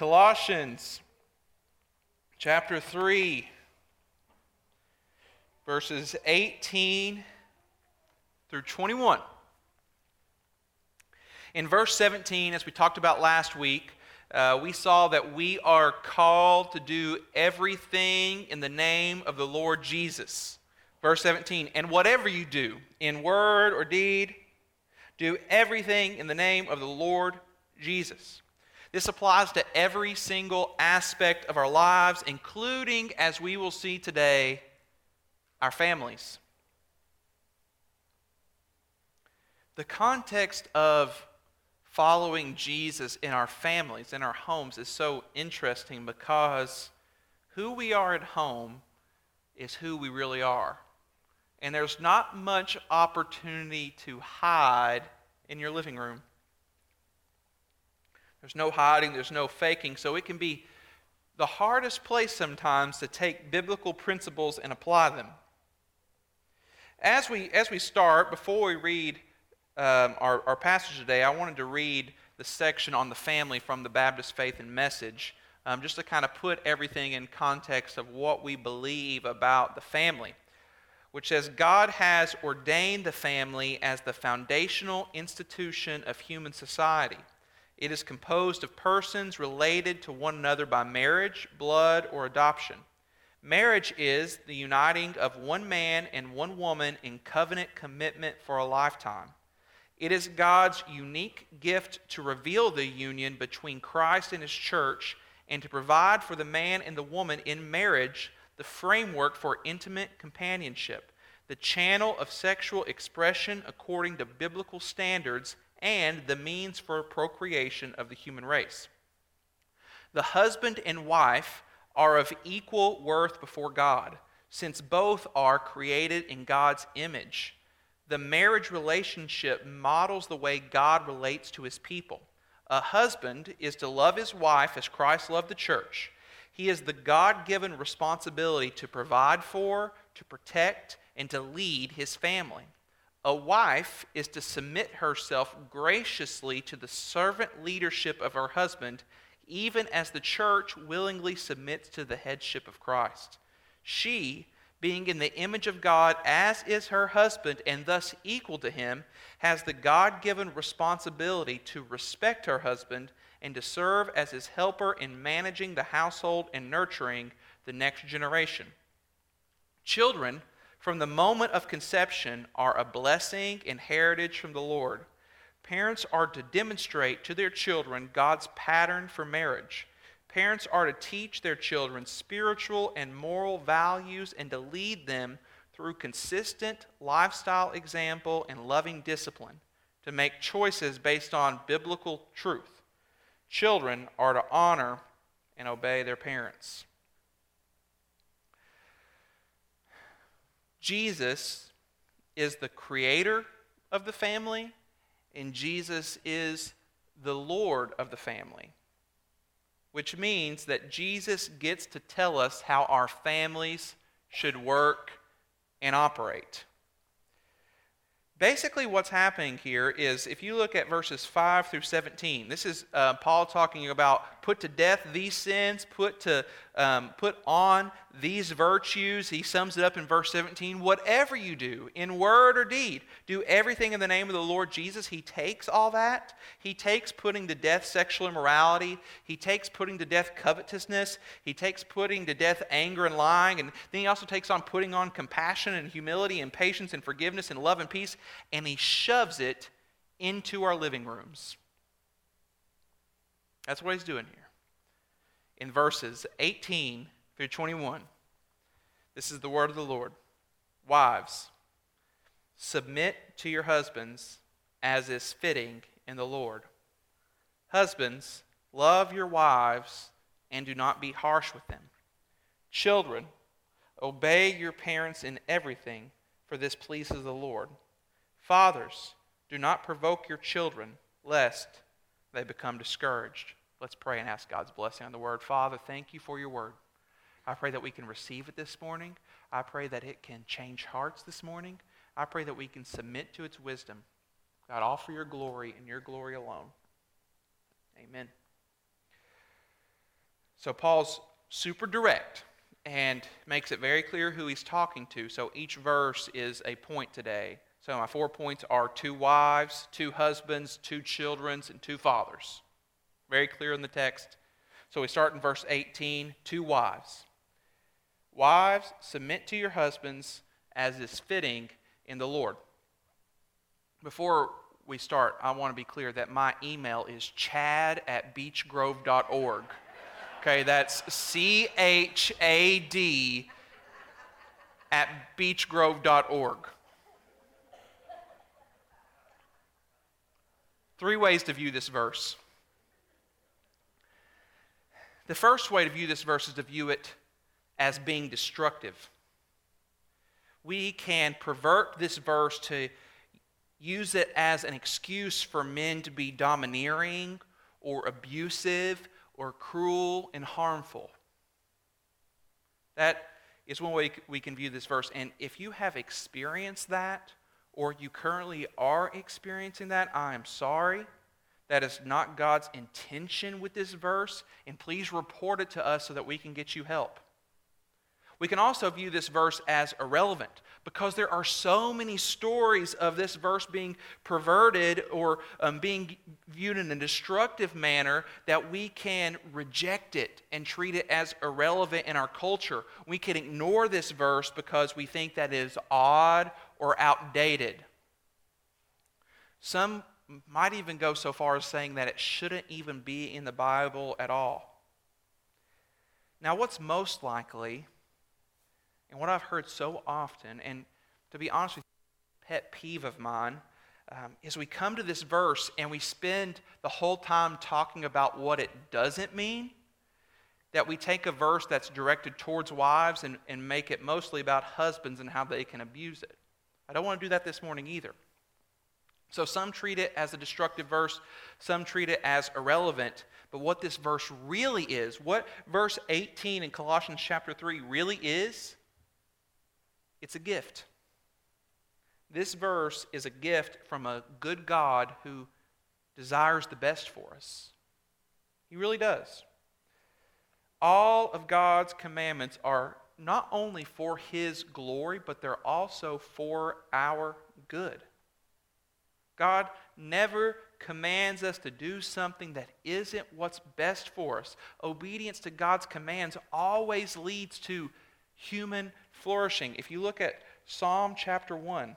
Colossians chapter 3, verses 18 through 21. In verse 17, as we talked about last week, uh, we saw that we are called to do everything in the name of the Lord Jesus. Verse 17, and whatever you do, in word or deed, do everything in the name of the Lord Jesus. This applies to every single aspect of our lives, including, as we will see today, our families. The context of following Jesus in our families, in our homes, is so interesting because who we are at home is who we really are. And there's not much opportunity to hide in your living room. There's no hiding, there's no faking, so it can be the hardest place sometimes to take biblical principles and apply them. As we, as we start, before we read um, our, our passage today, I wanted to read the section on the family from the Baptist Faith and Message, um, just to kind of put everything in context of what we believe about the family, which says God has ordained the family as the foundational institution of human society. It is composed of persons related to one another by marriage, blood, or adoption. Marriage is the uniting of one man and one woman in covenant commitment for a lifetime. It is God's unique gift to reveal the union between Christ and his church and to provide for the man and the woman in marriage the framework for intimate companionship, the channel of sexual expression according to biblical standards, and the means for procreation of the human race. The husband and wife are of equal worth before God, since both are created in God's image the marriage relationship models the way God relates to his people. A husband is to love his wife as Christ loved the church. He has the God given responsibility to provide for, to protect, and to lead his family. A wife is to submit herself graciously to the servant leadership of her husband, even as the church willingly submits to the headship of Christ. She being in the image of God as is her husband and thus equal to him, has the God given responsibility to respect her husband and to serve as his helper in managing the household and nurturing the next generation. Children, from the moment of conception, are a blessing and heritage from the Lord. Parents are to demonstrate to their children God's pattern for marriage. Parents are to teach their children spiritual and moral values and to lead them through consistent lifestyle example and loving discipline to make choices based on biblical truth. Children are to honor and obey their parents. Jesus is the creator of the family, and Jesus is the Lord of the family which means that Jesus gets to tell us how our families should work and operate. Basically, what's happening here is if you look at verses 5 through 17, this is uh, Paul talking about put to death these sins, put, to, um, put on these virtues. He sums it up in verse 17 whatever you do, in word or deed, do everything in the name of the Lord Jesus. He takes all that. He takes putting to death sexual immorality. He takes putting to death covetousness. He takes putting to death anger and lying. And then he also takes on putting on compassion and humility and patience and forgiveness and love and peace. And he shoves it into our living rooms. That's what he's doing here. In verses 18 through 21, this is the word of the Lord. Wives, submit to your husbands as is fitting in the Lord. Husbands, love your wives and do not be harsh with them. Children, obey your parents in everything, for this pleases the Lord. Fathers, do not provoke your children, lest they become discouraged. Let's pray and ask God's blessing on the word. Father, thank you for your word. I pray that we can receive it this morning. I pray that it can change hearts this morning. I pray that we can submit to its wisdom. God, all for your glory and your glory alone. Amen. So Paul's super direct and makes it very clear who he's talking to. So each verse is a point today. So my four points are two wives, two husbands, two children, and two fathers. Very clear in the text. So we start in verse 18 two wives. Wives, submit to your husbands as is fitting in the Lord. Before we start, I want to be clear that my email is chad at beechgrove.org. Okay, that's C H A D at beechgrove.org. Three ways to view this verse. The first way to view this verse is to view it as being destructive. We can pervert this verse to use it as an excuse for men to be domineering or abusive or cruel and harmful. That is one way we can view this verse. And if you have experienced that, or you currently are experiencing that, I am sorry. That is not God's intention with this verse. And please report it to us so that we can get you help. We can also view this verse as irrelevant because there are so many stories of this verse being perverted or um, being viewed in a destructive manner that we can reject it and treat it as irrelevant in our culture. We can ignore this verse because we think that is odd or outdated. Some might even go so far as saying that it shouldn't even be in the Bible at all. Now, what's most likely and what I've heard so often, and to be honest with you, pet peeve of mine, um, is we come to this verse and we spend the whole time talking about what it doesn't mean. That we take a verse that's directed towards wives and, and make it mostly about husbands and how they can abuse it. I don't want to do that this morning either. So some treat it as a destructive verse, some treat it as irrelevant. But what this verse really is, what verse 18 in Colossians chapter 3 really is, it's a gift. This verse is a gift from a good God who desires the best for us. He really does. All of God's commandments are not only for His glory, but they're also for our good. God never commands us to do something that isn't what's best for us. Obedience to God's commands always leads to human flourishing. If you look at Psalm chapter 1,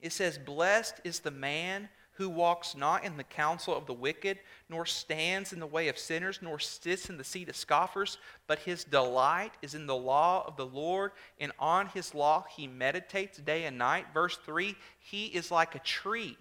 it says, Blessed is the man who walks not in the counsel of the wicked, nor stands in the way of sinners, nor sits in the seat of scoffers, but his delight is in the law of the Lord, and on his law he meditates day and night. Verse 3 He is like a tree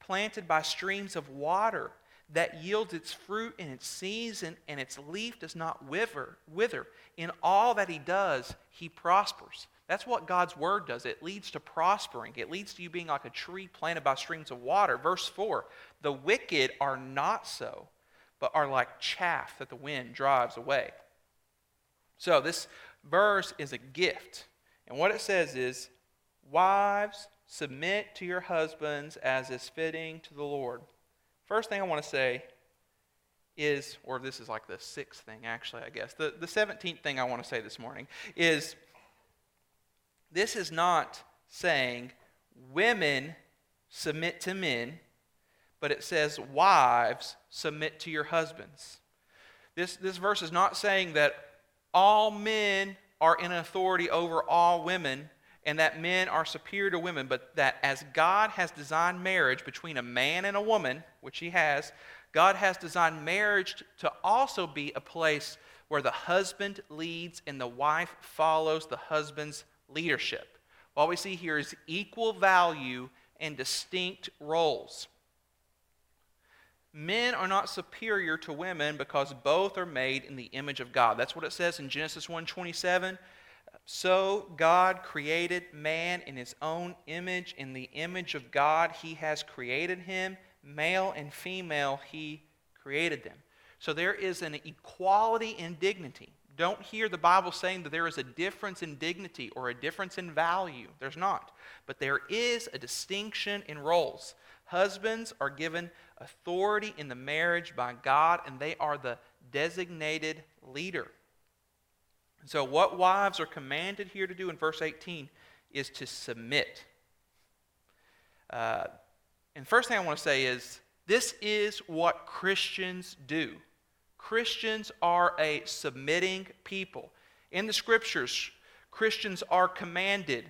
planted by streams of water that yields its fruit in its season, and its leaf does not wither. wither. In all that he does, he prospers. That's what God's word does. It leads to prospering. It leads to you being like a tree planted by streams of water. Verse 4 The wicked are not so, but are like chaff that the wind drives away. So, this verse is a gift. And what it says is, Wives, submit to your husbands as is fitting to the Lord. First thing I want to say is, or this is like the sixth thing actually, I guess. The, the 17th thing I want to say this morning is this is not saying women submit to men, but it says wives submit to your husbands. This, this verse is not saying that all men are in authority over all women and that men are superior to women, but that as God has designed marriage between a man and a woman, which He has, God has designed marriage to also be a place where the husband leads and the wife follows the husband's leadership. What we see here is equal value and distinct roles. Men are not superior to women because both are made in the image of God. That's what it says in Genesis 1:27. So God created man in his own image. In the image of God, he has created him. Male and female, he created them. So there is an equality in dignity. Don't hear the Bible saying that there is a difference in dignity or a difference in value. There's not. But there is a distinction in roles. Husbands are given authority in the marriage by God, and they are the designated leader. So, what wives are commanded here to do in verse 18 is to submit. Uh, and first thing I want to say is this is what Christians do. Christians are a submitting people. In the scriptures, Christians are commanded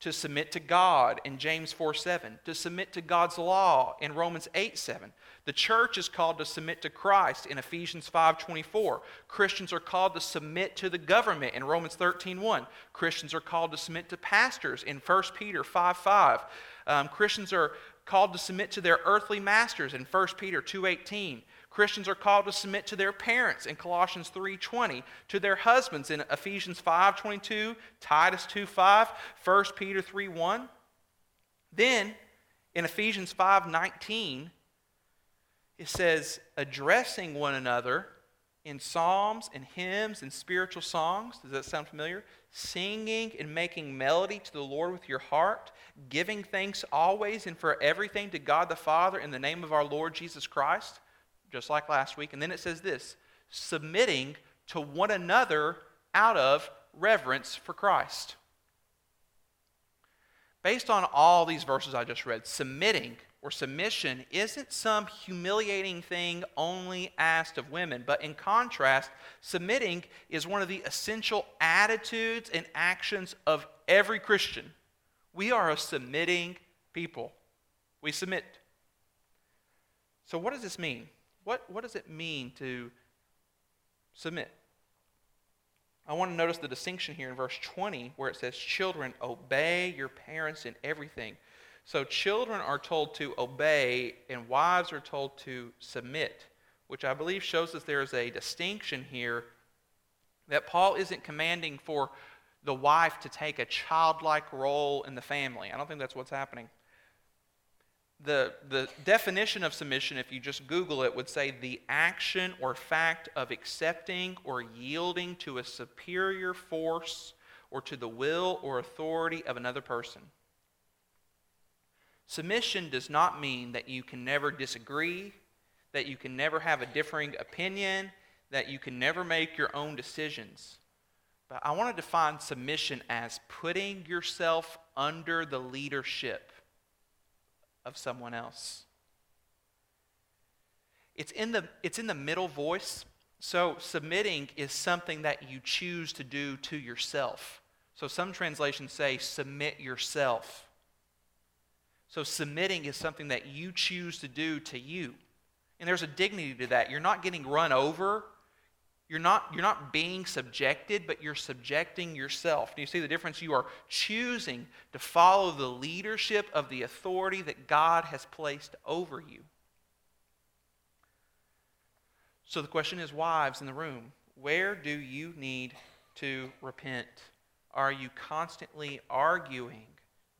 to submit to God in James 4 7, to submit to God's law in Romans 8 7. The church is called to submit to Christ in Ephesians 5 24. Christians are called to submit to the government in Romans 13 1. Christians are called to submit to pastors in 1 Peter 5 5. Um, Christians are called to submit to their earthly masters in 1 Peter 2:18. Christians are called to submit to their parents in Colossians 3:20, to their husbands in Ephesians 5:22, Titus 2:5, 1 Peter 3:1. Then in Ephesians 5:19 it says addressing one another in psalms and hymns and spiritual songs. Does that sound familiar? Singing and making melody to the Lord with your heart, giving thanks always and for everything to God the Father in the name of our Lord Jesus Christ, just like last week. And then it says this submitting to one another out of reverence for Christ. Based on all these verses I just read, submitting or submission isn't some humiliating thing only asked of women, but in contrast, submitting is one of the essential attitudes and actions of every Christian. We are a submitting people. We submit. So, what does this mean? What, what does it mean to submit? I want to notice the distinction here in verse 20 where it says, Children, obey your parents in everything so children are told to obey, and wives are told to submit, which I believe shows us there is a distinction here that Paul isn't commanding for the wife to take a childlike role in the family. I don't think that's what's happening. The, the definition of submission, if you just Google it, would say the action or fact of accepting or yielding to a superior force or to the will or authority of another person. Submission does not mean that you can never disagree, that you can never have a differing opinion, that you can never make your own decisions. But I want to define submission as putting yourself under the leadership of someone else. It's in the, it's in the middle voice. So submitting is something that you choose to do to yourself. So some translations say, submit yourself. So submitting is something that you choose to do to you. And there's a dignity to that. You're not getting run over. You're not, you're not being subjected, but you're subjecting yourself. Do you see the difference? You are choosing to follow the leadership of the authority that God has placed over you. So the question is, wives in the room, where do you need to repent? Are you constantly arguing,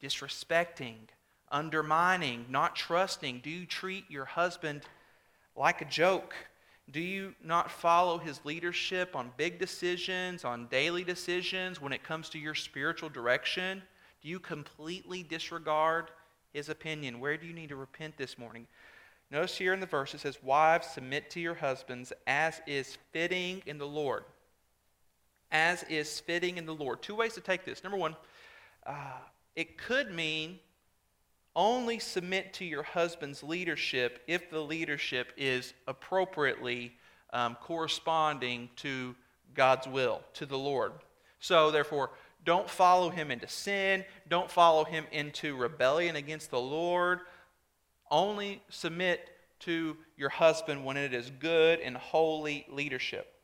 disrespecting, undermining, not trusting? Do you treat your husband like a joke? Do you not follow his leadership on big decisions, on daily decisions when it comes to your spiritual direction? Do you completely disregard his opinion? Where do you need to repent this morning? Notice here in the verse it says, Wives, submit to your husbands as is fitting in the Lord. As is fitting in the Lord. Two ways to take this. Number one, uh, it could mean only submit to your husband's leadership if the leadership is appropriately um, corresponding to God's will, to the Lord. So, therefore, don't follow him into sin, don't follow him into rebellion against the Lord. Only submit to your husband when it is good and holy leadership.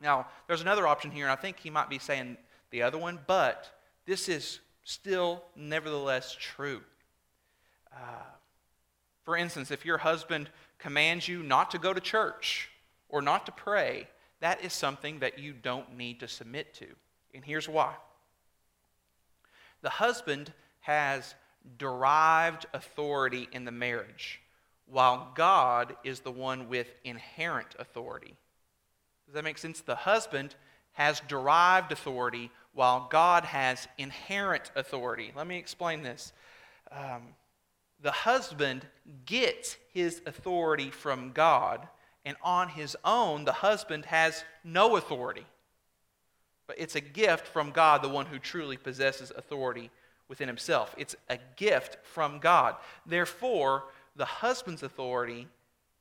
Now, there's another option here, and I think he might be saying the other one, but this is still nevertheless true. Uh, for instance, if your husband commands you not to go to church or not to pray, that is something that you don't need to submit to. And here's why the husband has derived authority in the marriage, while God is the one with inherent authority. Does that make sense? The husband has derived authority, while God has inherent authority. Let me explain this. Um, the husband gets his authority from God, and on his own, the husband has no authority. But it's a gift from God, the one who truly possesses authority within himself. It's a gift from God. Therefore, the husband's authority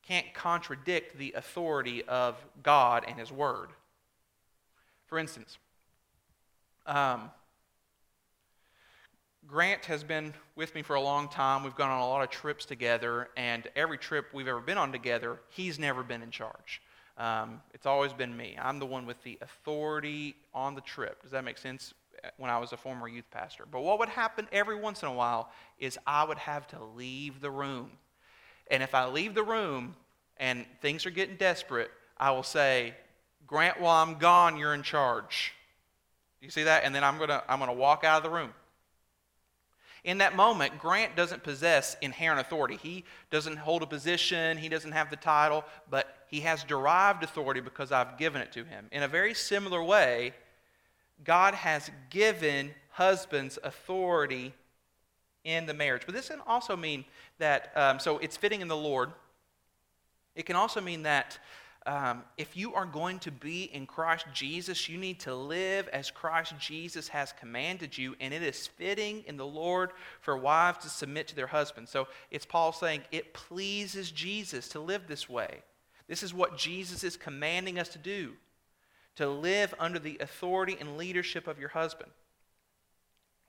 can't contradict the authority of God and his word. For instance, um, Grant has been with me for a long time. We've gone on a lot of trips together, and every trip we've ever been on together, he's never been in charge. Um, it's always been me. I'm the one with the authority on the trip. Does that make sense? When I was a former youth pastor. But what would happen every once in a while is I would have to leave the room. And if I leave the room and things are getting desperate, I will say, Grant, while I'm gone, you're in charge. You see that? And then I'm going to I'm going to walk out of the room. In that moment, Grant doesn't possess inherent authority. He doesn't hold a position, he doesn't have the title, but he has derived authority because I've given it to him. In a very similar way, God has given husbands authority in the marriage. But this can also mean that, um, so it's fitting in the Lord. It can also mean that um, if you are going to be in Christ Jesus, you need to live as Christ Jesus has commanded you, and it is fitting in the Lord for wives to submit to their husbands. So it's Paul saying it pleases Jesus to live this way. This is what Jesus is commanding us to do to live under the authority and leadership of your husband.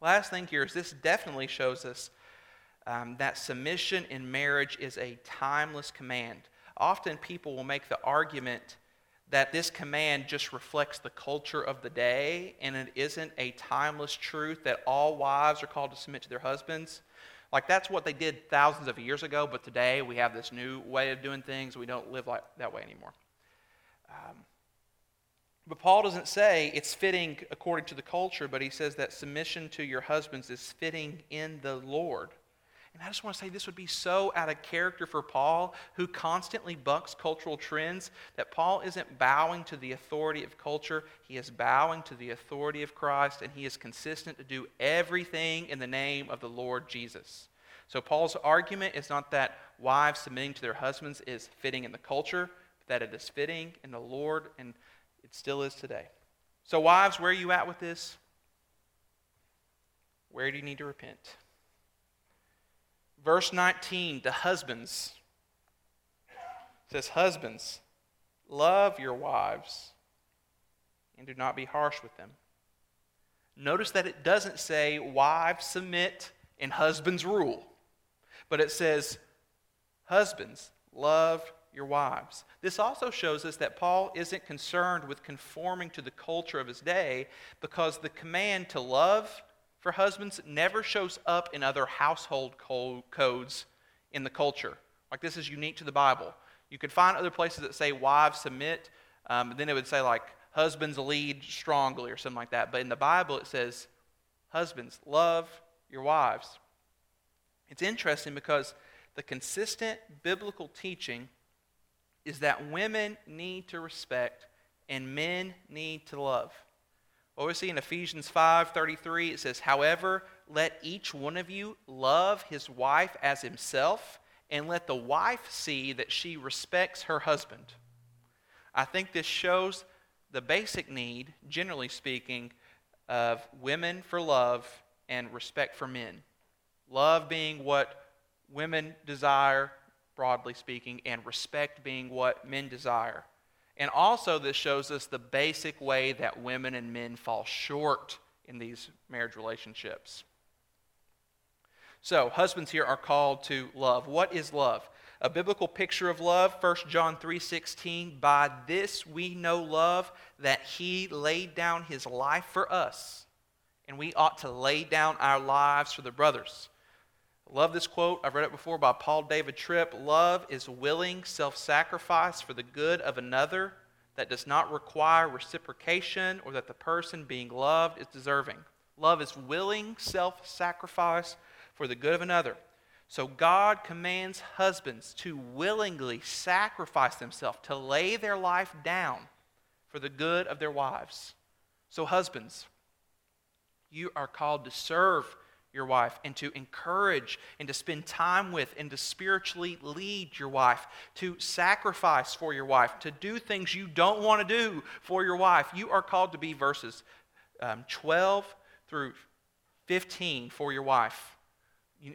Last thing here is this definitely shows us um, that submission in marriage is a timeless command often people will make the argument that this command just reflects the culture of the day and it isn't a timeless truth that all wives are called to submit to their husbands. Like that's what they did thousands of years ago, but today we have this new way of doing things. We don't live like that way anymore. Um, but Paul doesn't say it's fitting according to the culture, but he says that submission to your husbands is fitting in the Lord. And I just want to say this would be so out of character for Paul, who constantly bucks cultural trends, that Paul isn't bowing to the authority of culture. He is bowing to the authority of Christ, and he is consistent to do everything in the name of the Lord Jesus. So Paul's argument is not that wives submitting to their husbands is fitting in the culture, but that it is fitting in the Lord, and it still is today. So, wives, where are you at with this? Where do you need to repent? Verse 19 to husbands says, Husbands, love your wives and do not be harsh with them. Notice that it doesn't say, Wives submit and husbands rule, but it says, Husbands, love your wives. This also shows us that Paul isn't concerned with conforming to the culture of his day because the command to love for husbands never shows up in other household codes in the culture. Like this is unique to the Bible. You could find other places that say wives submit, um, then it would say like husbands lead strongly or something like that. But in the Bible it says husbands love your wives. It's interesting because the consistent biblical teaching is that women need to respect and men need to love. We see in Ephesians 5:33, it says, "However, let each one of you love his wife as himself, and let the wife see that she respects her husband." I think this shows the basic need, generally speaking, of women for love and respect for men. Love being what women desire, broadly speaking, and respect being what men desire. And also, this shows us the basic way that women and men fall short in these marriage relationships. So, husbands here are called to love. What is love? A biblical picture of love, 1 John 3:16, by this we know love that he laid down his life for us, and we ought to lay down our lives for the brothers. Love this quote. I've read it before by Paul David Tripp. Love is willing self sacrifice for the good of another that does not require reciprocation or that the person being loved is deserving. Love is willing self sacrifice for the good of another. So God commands husbands to willingly sacrifice themselves, to lay their life down for the good of their wives. So, husbands, you are called to serve your wife and to encourage and to spend time with and to spiritually lead your wife, to sacrifice for your wife, to do things you don't want to do for your wife. You are called to be verses um, 12 through 15 for your wife. You,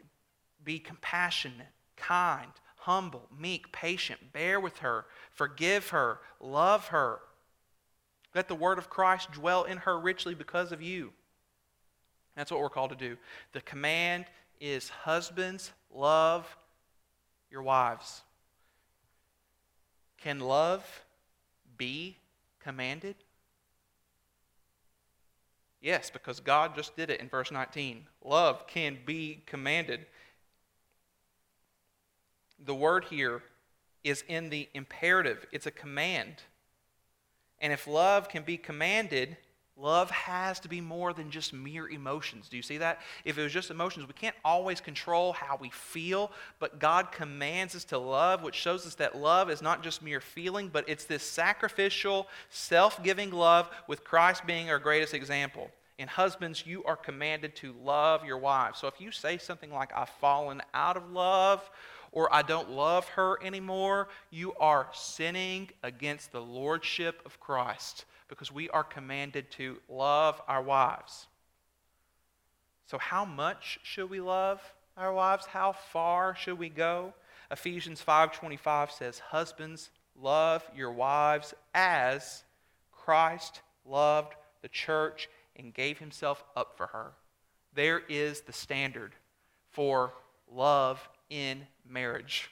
be compassionate, kind, humble, meek, patient, bear with her, forgive her, love her. Let the word of Christ dwell in her richly because of you. That's what we're called to do. The command is husbands, love your wives. Can love be commanded? Yes, because God just did it in verse 19. Love can be commanded. The word here is in the imperative, it's a command. And if love can be commanded, Love has to be more than just mere emotions. Do you see that? If it was just emotions, we can't always control how we feel, but God commands us to love, which shows us that love is not just mere feeling, but it's this sacrificial, self giving love with Christ being our greatest example. And husbands, you are commanded to love your wives. So if you say something like, I've fallen out of love, or I don't love her anymore, you are sinning against the lordship of Christ because we are commanded to love our wives. So, how much should we love our wives? How far should we go? Ephesians 5:25 says, "Husbands, love your wives as Christ loved the church and gave himself up for her." There is the standard for love in marriage.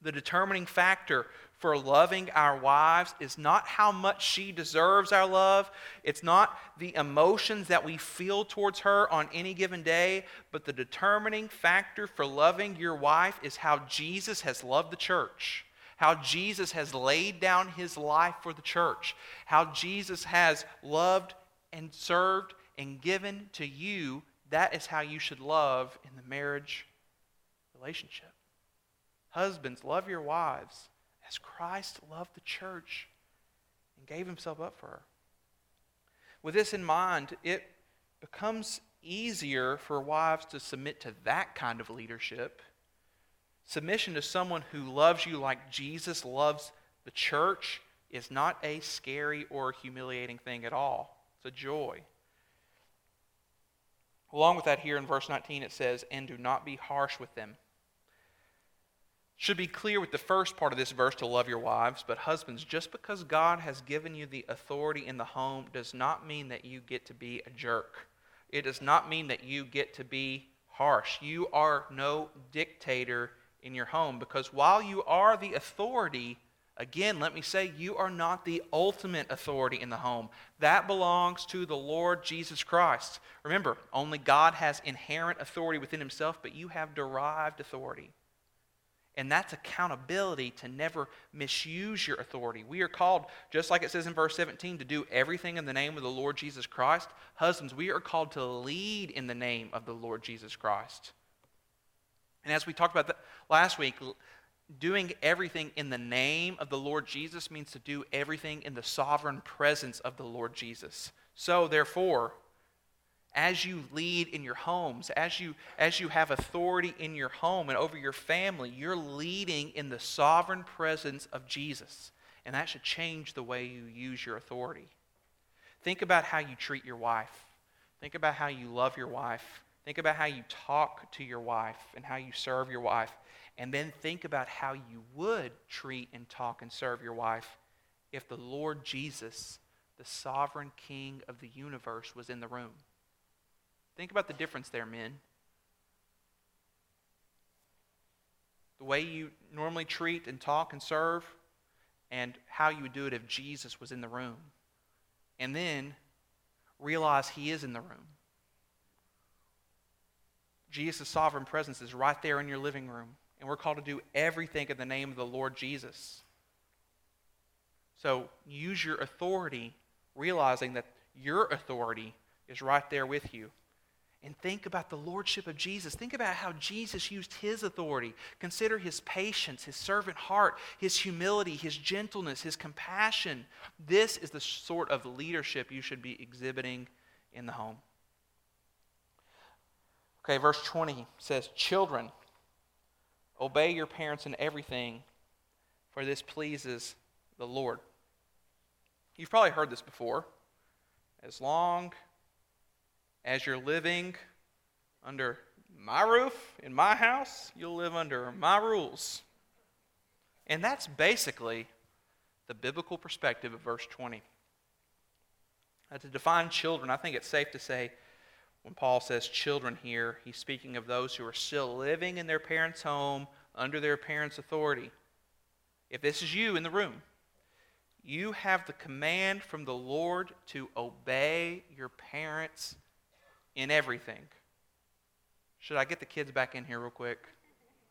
The determining factor for loving our wives is not how much she deserves our love. It's not the emotions that we feel towards her on any given day, but the determining factor for loving your wife is how Jesus has loved the church, how Jesus has laid down his life for the church, how Jesus has loved and served and given to you. That is how you should love in the marriage relationship. Husbands, love your wives as Christ loved the church and gave himself up for her. With this in mind, it becomes easier for wives to submit to that kind of leadership. Submission to someone who loves you like Jesus loves the church is not a scary or humiliating thing at all. It's a joy. Along with that, here in verse 19, it says, And do not be harsh with them should be clear with the first part of this verse to love your wives, but husbands, just because God has given you the authority in the home does not mean that you get to be a jerk. It does not mean that you get to be harsh. You are no dictator in your home because while you are the authority, again, let me say, you are not the ultimate authority in the home. That belongs to the Lord Jesus Christ. Remember, only God has inherent authority within himself, but you have derived authority. And that's accountability to never misuse your authority. We are called, just like it says in verse 17, to do everything in the name of the Lord Jesus Christ. Husbands, we are called to lead in the name of the Lord Jesus Christ. And as we talked about last week, doing everything in the name of the Lord Jesus means to do everything in the sovereign presence of the Lord Jesus. So, therefore, as you lead in your homes, as you, as you have authority in your home and over your family, you're leading in the sovereign presence of Jesus. And that should change the way you use your authority. Think about how you treat your wife. Think about how you love your wife. Think about how you talk to your wife and how you serve your wife. And then think about how you would treat and talk and serve your wife if the Lord Jesus, the sovereign King of the universe, was in the room. Think about the difference there, men. The way you normally treat and talk and serve, and how you would do it if Jesus was in the room. And then realize he is in the room. Jesus' sovereign presence is right there in your living room. And we're called to do everything in the name of the Lord Jesus. So use your authority, realizing that your authority is right there with you and think about the lordship of Jesus. Think about how Jesus used his authority. Consider his patience, his servant heart, his humility, his gentleness, his compassion. This is the sort of leadership you should be exhibiting in the home. Okay, verse 20 says, Children, obey your parents in everything, for this pleases the Lord. You've probably heard this before. As long as you're living under my roof, in my house, you'll live under my rules. And that's basically the biblical perspective of verse 20. Uh, to define children, I think it's safe to say when Paul says children here, he's speaking of those who are still living in their parents' home under their parents' authority. If this is you in the room, you have the command from the Lord to obey your parents in everything. Should I get the kids back in here real quick?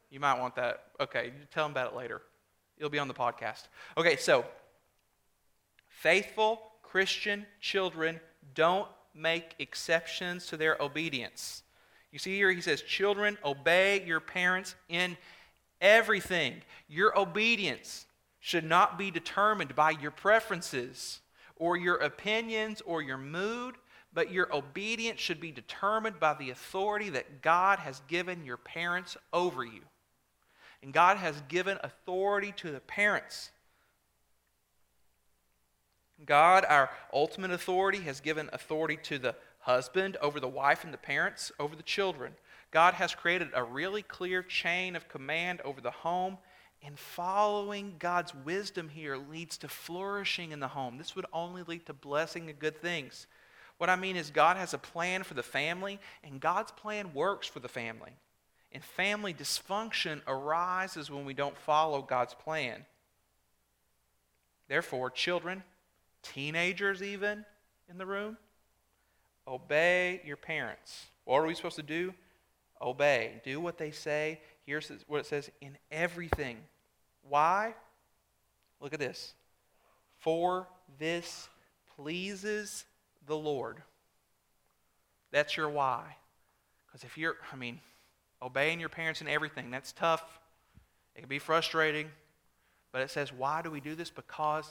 You might want that. Okay, tell them about it later. It'll be on the podcast. Okay, so faithful Christian children don't make exceptions to their obedience. You see here, he says, Children, obey your parents in everything. Your obedience should not be determined by your preferences or your opinions or your mood, but your obedience should be determined by the authority that God has given your parents over you. And God has given authority to the parents. God, our ultimate authority, has given authority to the husband over the wife and the parents over the children. God has created a really clear chain of command over the home, and following God's wisdom here leads to flourishing in the home. This would only lead to blessing and good things. What I mean is, God has a plan for the family, and God's plan works for the family. And family dysfunction arises when we don't follow God's plan. Therefore, children, teenagers, even in the room, obey your parents. What are we supposed to do? Obey. Do what they say. Here's what it says in everything. Why? Look at this. For this pleases the Lord. That's your why. Because if you're, I mean, obeying your parents in everything, that's tough. It can be frustrating. But it says, why do we do this? Because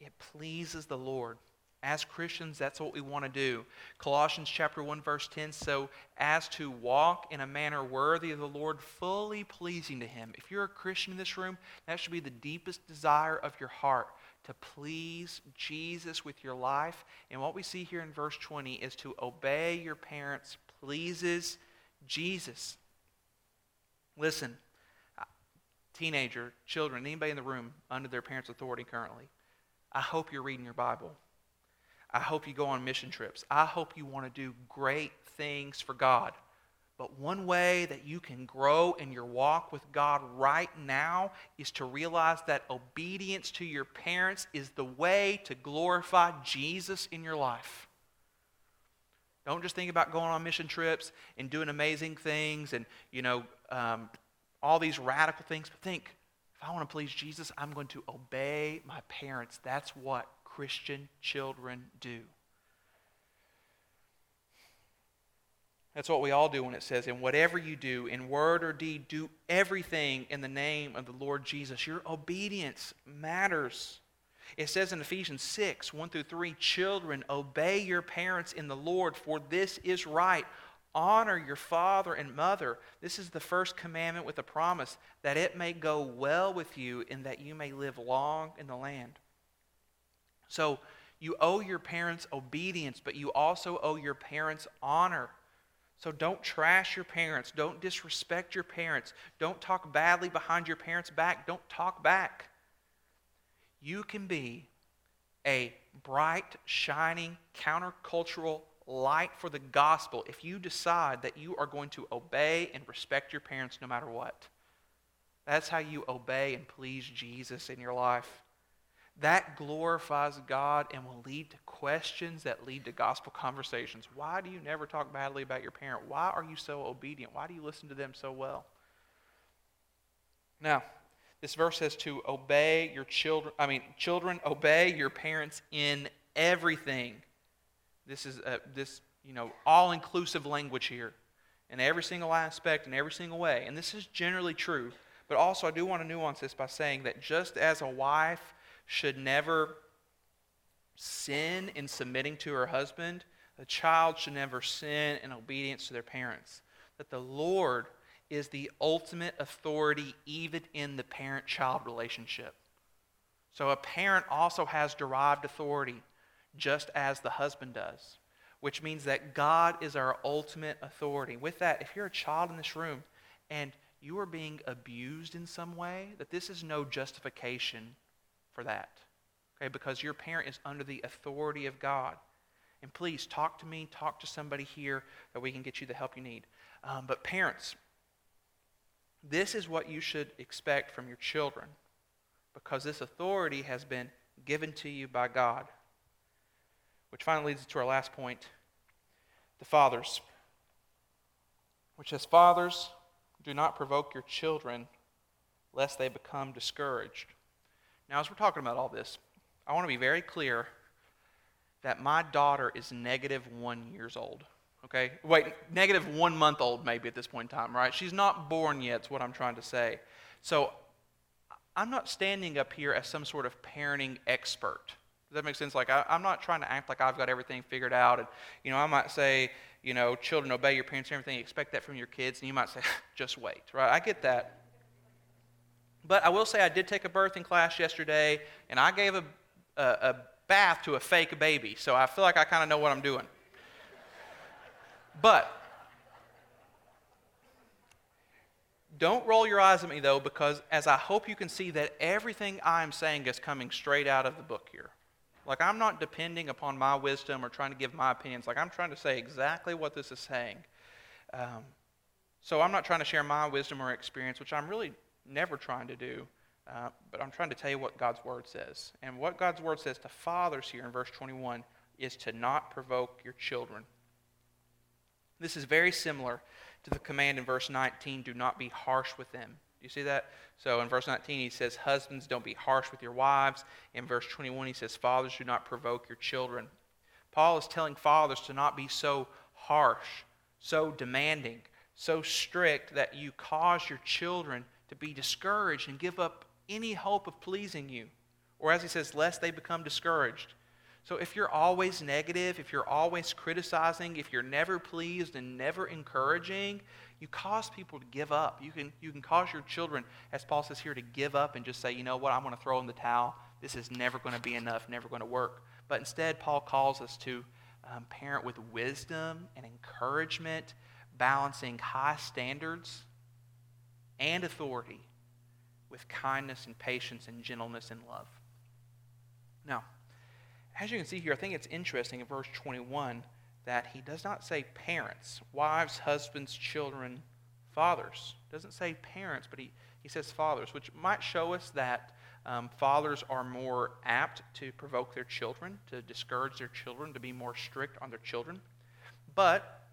it pleases the Lord. As Christians, that's what we want to do. Colossians chapter 1 verse 10 so as to walk in a manner worthy of the Lord, fully pleasing to him. If you're a Christian in this room, that should be the deepest desire of your heart to please Jesus with your life. And what we see here in verse 20 is to obey your parents pleases Jesus. Listen, uh, teenager, children, anybody in the room under their parents' authority currently, I hope you're reading your Bible. I hope you go on mission trips. I hope you want to do great things for God. But one way that you can grow in your walk with God right now is to realize that obedience to your parents is the way to glorify Jesus in your life. Don't just think about going on mission trips and doing amazing things and, you know, um, all these radical things, but think if I want to please Jesus, I'm going to obey my parents. That's what Christian children do. That's what we all do when it says, in whatever you do, in word or deed, do everything in the name of the Lord Jesus. Your obedience matters. It says in Ephesians 6 1 through 3 Children, obey your parents in the Lord, for this is right. Honor your father and mother. This is the first commandment with a promise that it may go well with you and that you may live long in the land. So, you owe your parents obedience, but you also owe your parents honor. So don't trash your parents. Don't disrespect your parents. Don't talk badly behind your parents' back. Don't talk back. You can be a bright, shining, countercultural light for the gospel if you decide that you are going to obey and respect your parents no matter what. That's how you obey and please Jesus in your life. That glorifies God and will lead to questions that lead to gospel conversations. Why do you never talk badly about your parent? Why are you so obedient? Why do you listen to them so well? Now, this verse says to obey your children. I mean, children, obey your parents in everything. This is a, this, you know, all-inclusive language here in every single aspect, in every single way. And this is generally true. But also, I do want to nuance this by saying that just as a wife should never sin in submitting to her husband, The child should never sin in obedience to their parents. That the Lord is the ultimate authority even in the parent child relationship. So a parent also has derived authority just as the husband does, which means that God is our ultimate authority. With that, if you're a child in this room and you are being abused in some way, that this is no justification for that. Okay, because your parent is under the authority of God. And please talk to me, talk to somebody here that we can get you the help you need. Um, but parents, this is what you should expect from your children because this authority has been given to you by God. Which finally leads us to our last point the fathers, which says, Fathers, do not provoke your children lest they become discouraged. Now, as we're talking about all this, I want to be very clear that my daughter is negative one years old. Okay? Wait, negative one month old, maybe at this point in time, right? She's not born yet, is what I'm trying to say. So I'm not standing up here as some sort of parenting expert. Does that make sense? Like, I, am not trying to act like I've got everything figured out. And, you know, I might say, you know, children obey your parents and everything. You expect that from your kids. And you might say, just wait, right? I get that. But I will say I did take a birthing class yesterday, and I gave a, a, a bath to a fake baby. So I feel like I kind of know what I'm doing. But don't roll your eyes at me, though, because as I hope you can see that everything I'm saying is coming straight out of the book here. Like, I'm not depending upon my wisdom or trying to give my opinions. Like, I'm trying to say exactly what this is saying. Um, so, I'm not trying to share my wisdom or experience, which I'm really never trying to do. Uh, but I'm trying to tell you what God's Word says. And what God's Word says to fathers here in verse 21 is to not provoke your children. This is very similar to the command in verse 19 do not be harsh with them. Do you see that? So in verse 19, he says, Husbands, don't be harsh with your wives. In verse 21, he says, Fathers, do not provoke your children. Paul is telling fathers to not be so harsh, so demanding, so strict that you cause your children to be discouraged and give up any hope of pleasing you. Or as he says, lest they become discouraged. So if you're always negative, if you're always criticizing, if you're never pleased and never encouraging, you cause people to give up. You can, you can cause your children, as Paul says here, to give up and just say, you know what, I'm going to throw in the towel. This is never going to be enough, never going to work. But instead, Paul calls us to um, parent with wisdom and encouragement, balancing high standards and authority with kindness and patience and gentleness and love. Now, as you can see here, I think it's interesting in verse 21 that he does not say parents, wives, husbands, children, fathers. doesn't say parents, but he, he says fathers, which might show us that um, fathers are more apt to provoke their children, to discourage their children, to be more strict on their children. But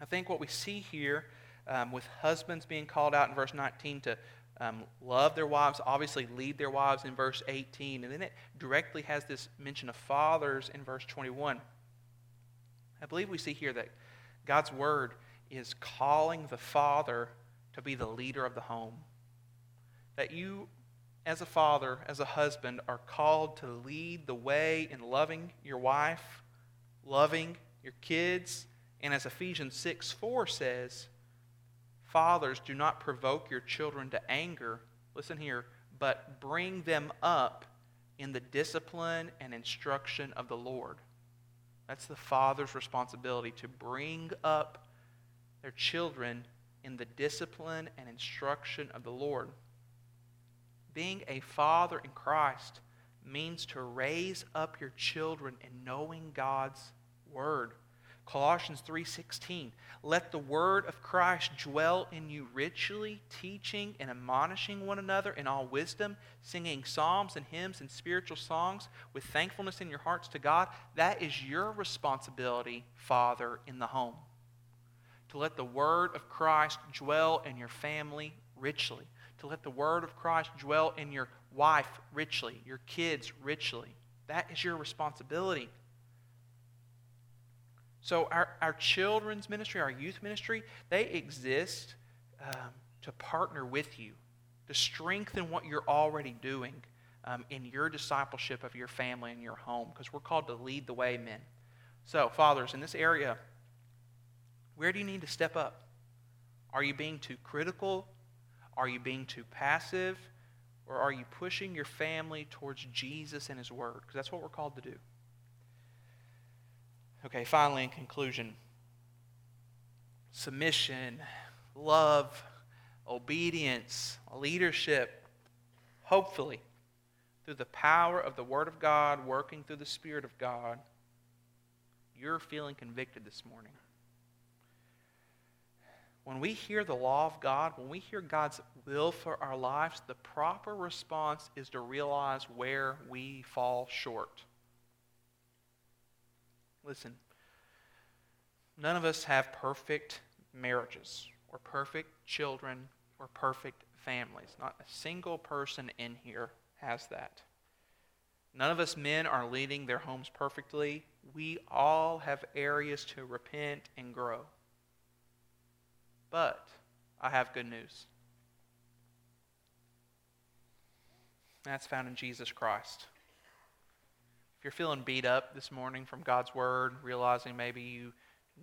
I think what we see here um, with husbands being called out in verse 19 to um, love their wives, obviously lead their wives in verse 18. And then it directly has this mention of fathers in verse 21. I believe we see here that God's word is calling the father to be the leader of the home. That you, as a father, as a husband, are called to lead the way in loving your wife, loving your kids, and as Ephesians 6 4 says, Fathers, do not provoke your children to anger. Listen here, but bring them up in the discipline and instruction of the Lord. That's the father's responsibility to bring up their children in the discipline and instruction of the Lord. Being a father in Christ means to raise up your children in knowing God's word. Colossians 3:16 Let the word of Christ dwell in you richly, teaching and admonishing one another in all wisdom, singing psalms and hymns and spiritual songs with thankfulness in your hearts to God. That is your responsibility, father, in the home. To let the word of Christ dwell in your family richly. To let the word of Christ dwell in your wife richly, your kids richly. That is your responsibility. So our, our children's ministry, our youth ministry, they exist um, to partner with you, to strengthen what you're already doing um, in your discipleship of your family and your home, because we're called to lead the way, men. So, fathers, in this area, where do you need to step up? Are you being too critical? Are you being too passive? Or are you pushing your family towards Jesus and His Word? Because that's what we're called to do. Okay, finally, in conclusion, submission, love, obedience, leadership, hopefully, through the power of the Word of God working through the Spirit of God, you're feeling convicted this morning. When we hear the law of God, when we hear God's will for our lives, the proper response is to realize where we fall short. Listen, none of us have perfect marriages or perfect children or perfect families. Not a single person in here has that. None of us men are leading their homes perfectly. We all have areas to repent and grow. But I have good news. That's found in Jesus Christ. If you're feeling beat up this morning from God's Word, realizing maybe you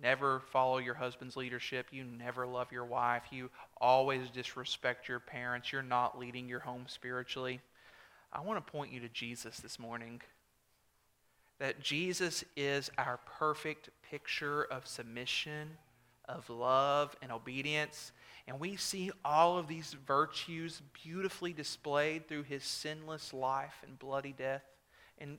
never follow your husband's leadership, you never love your wife, you always disrespect your parents, you're not leading your home spiritually, I want to point you to Jesus this morning. That Jesus is our perfect picture of submission of love and obedience. And we see all of these virtues beautifully displayed through his sinless life and bloody death. In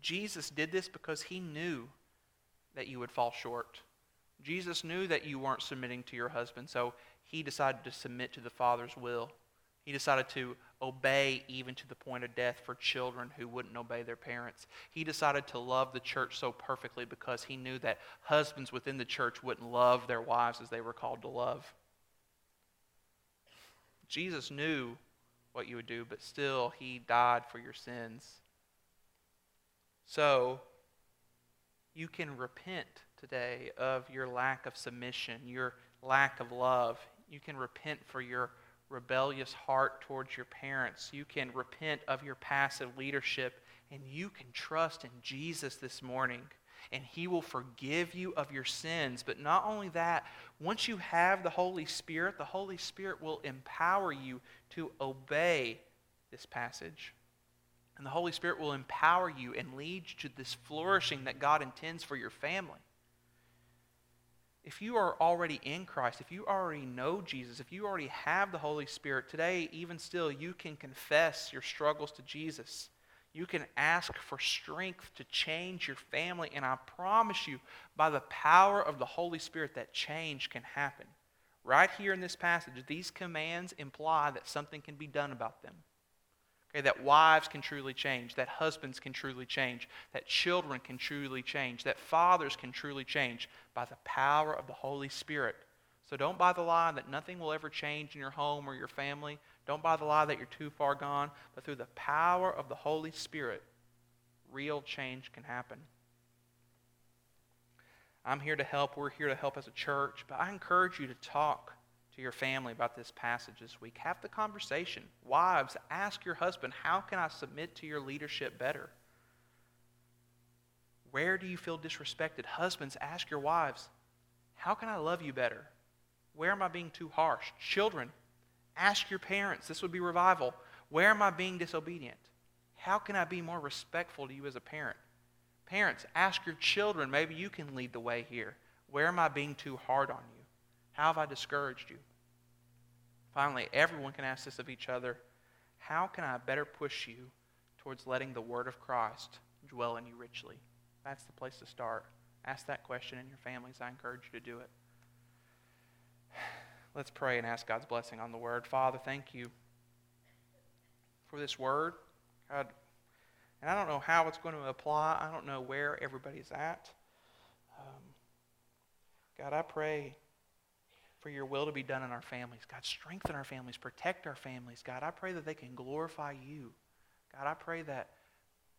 Jesus did this because he knew that you would fall short. Jesus knew that you weren't submitting to your husband, so he decided to submit to the Father's will. He decided to obey even to the point of death for children who wouldn't obey their parents. He decided to love the church so perfectly because he knew that husbands within the church wouldn't love their wives as they were called to love. Jesus knew what you would do, but still, he died for your sins. So, you can repent today of your lack of submission, your lack of love. You can repent for your rebellious heart towards your parents. You can repent of your passive leadership, and you can trust in Jesus this morning, and He will forgive you of your sins. But not only that, once you have the Holy Spirit, the Holy Spirit will empower you to obey this passage. And the Holy Spirit will empower you and lead you to this flourishing that God intends for your family if you are already in Christ, if you already know Jesus, if you already have the Holy Spirit, today, even still, you can confess your struggles to Jesus. You can ask for strength to change your family, and I promise you, by the power of the Holy Spirit, that change can happen. Right here in this passage, these commands imply that something can be done about them. Okay, that wives can truly change, that husbands can truly change, that children can truly change, that fathers can truly change by the power of the Holy Spirit. So don't buy the lie that nothing will ever change in your home or your family. Don't buy the lie that you're too far gone. But through the power of the Holy Spirit, real change can happen. I'm here to help. We're here to help as a church. But I encourage you to talk your family about this passage this week. Have the conversation. Wives, ask your husband, how can I submit to your leadership better? Where do you feel disrespected? Husbands, ask your wives, how can I love you better? Where am I being too harsh? Children, ask your parents. This would be revival. Where am I being disobedient? How can I be more respectful to you as a parent? Parents, ask your children. Maybe you can lead the way here. Where am I being too hard on you? How have I discouraged you? Finally, everyone can ask this of each other How can I better push you towards letting the Word of Christ dwell in you richly? That's the place to start. Ask that question in your families. I encourage you to do it. Let's pray and ask God's blessing on the Word. Father, thank you for this Word. God, and I don't know how it's going to apply, I don't know where everybody's at. Um, God, I pray for your will to be done in our families. God, strengthen our families, protect our families. God, I pray that they can glorify you. God, I pray that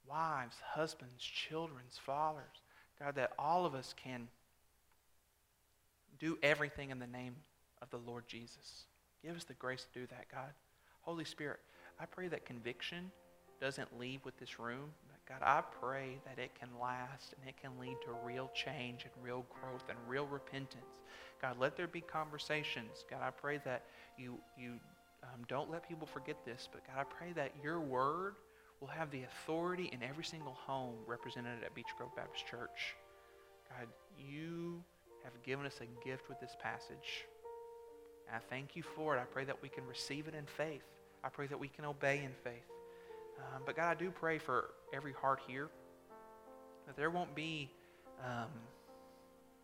wives, husbands, children's fathers, God, that all of us can do everything in the name of the Lord Jesus. Give us the grace to do that, God. Holy Spirit, I pray that conviction doesn't leave with this room. God, I pray that it can last and it can lead to real change and real growth and real repentance. God, let there be conversations. God, I pray that you, you um, don't let people forget this, but God, I pray that your word will have the authority in every single home represented at Beech Grove Baptist Church. God, you have given us a gift with this passage. And I thank you for it. I pray that we can receive it in faith. I pray that we can obey in faith. Um, but God, I do pray for every heart here that there won't be um,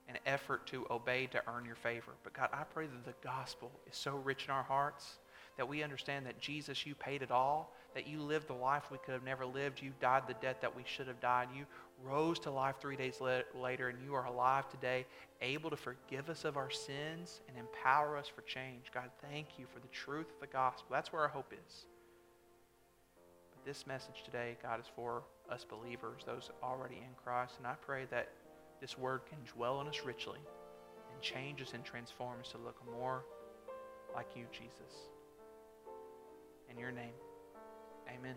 an effort to obey to earn your favor. But God, I pray that the gospel is so rich in our hearts that we understand that Jesus, you paid it all, that you lived the life we could have never lived. You died the death that we should have died. You rose to life three days later, and you are alive today, able to forgive us of our sins and empower us for change. God, thank you for the truth of the gospel. That's where our hope is. But this message today, God, is for us believers, those already in Christ. And I pray that this word can dwell in us richly and change us and transform us to look more like you, Jesus. In your name, amen.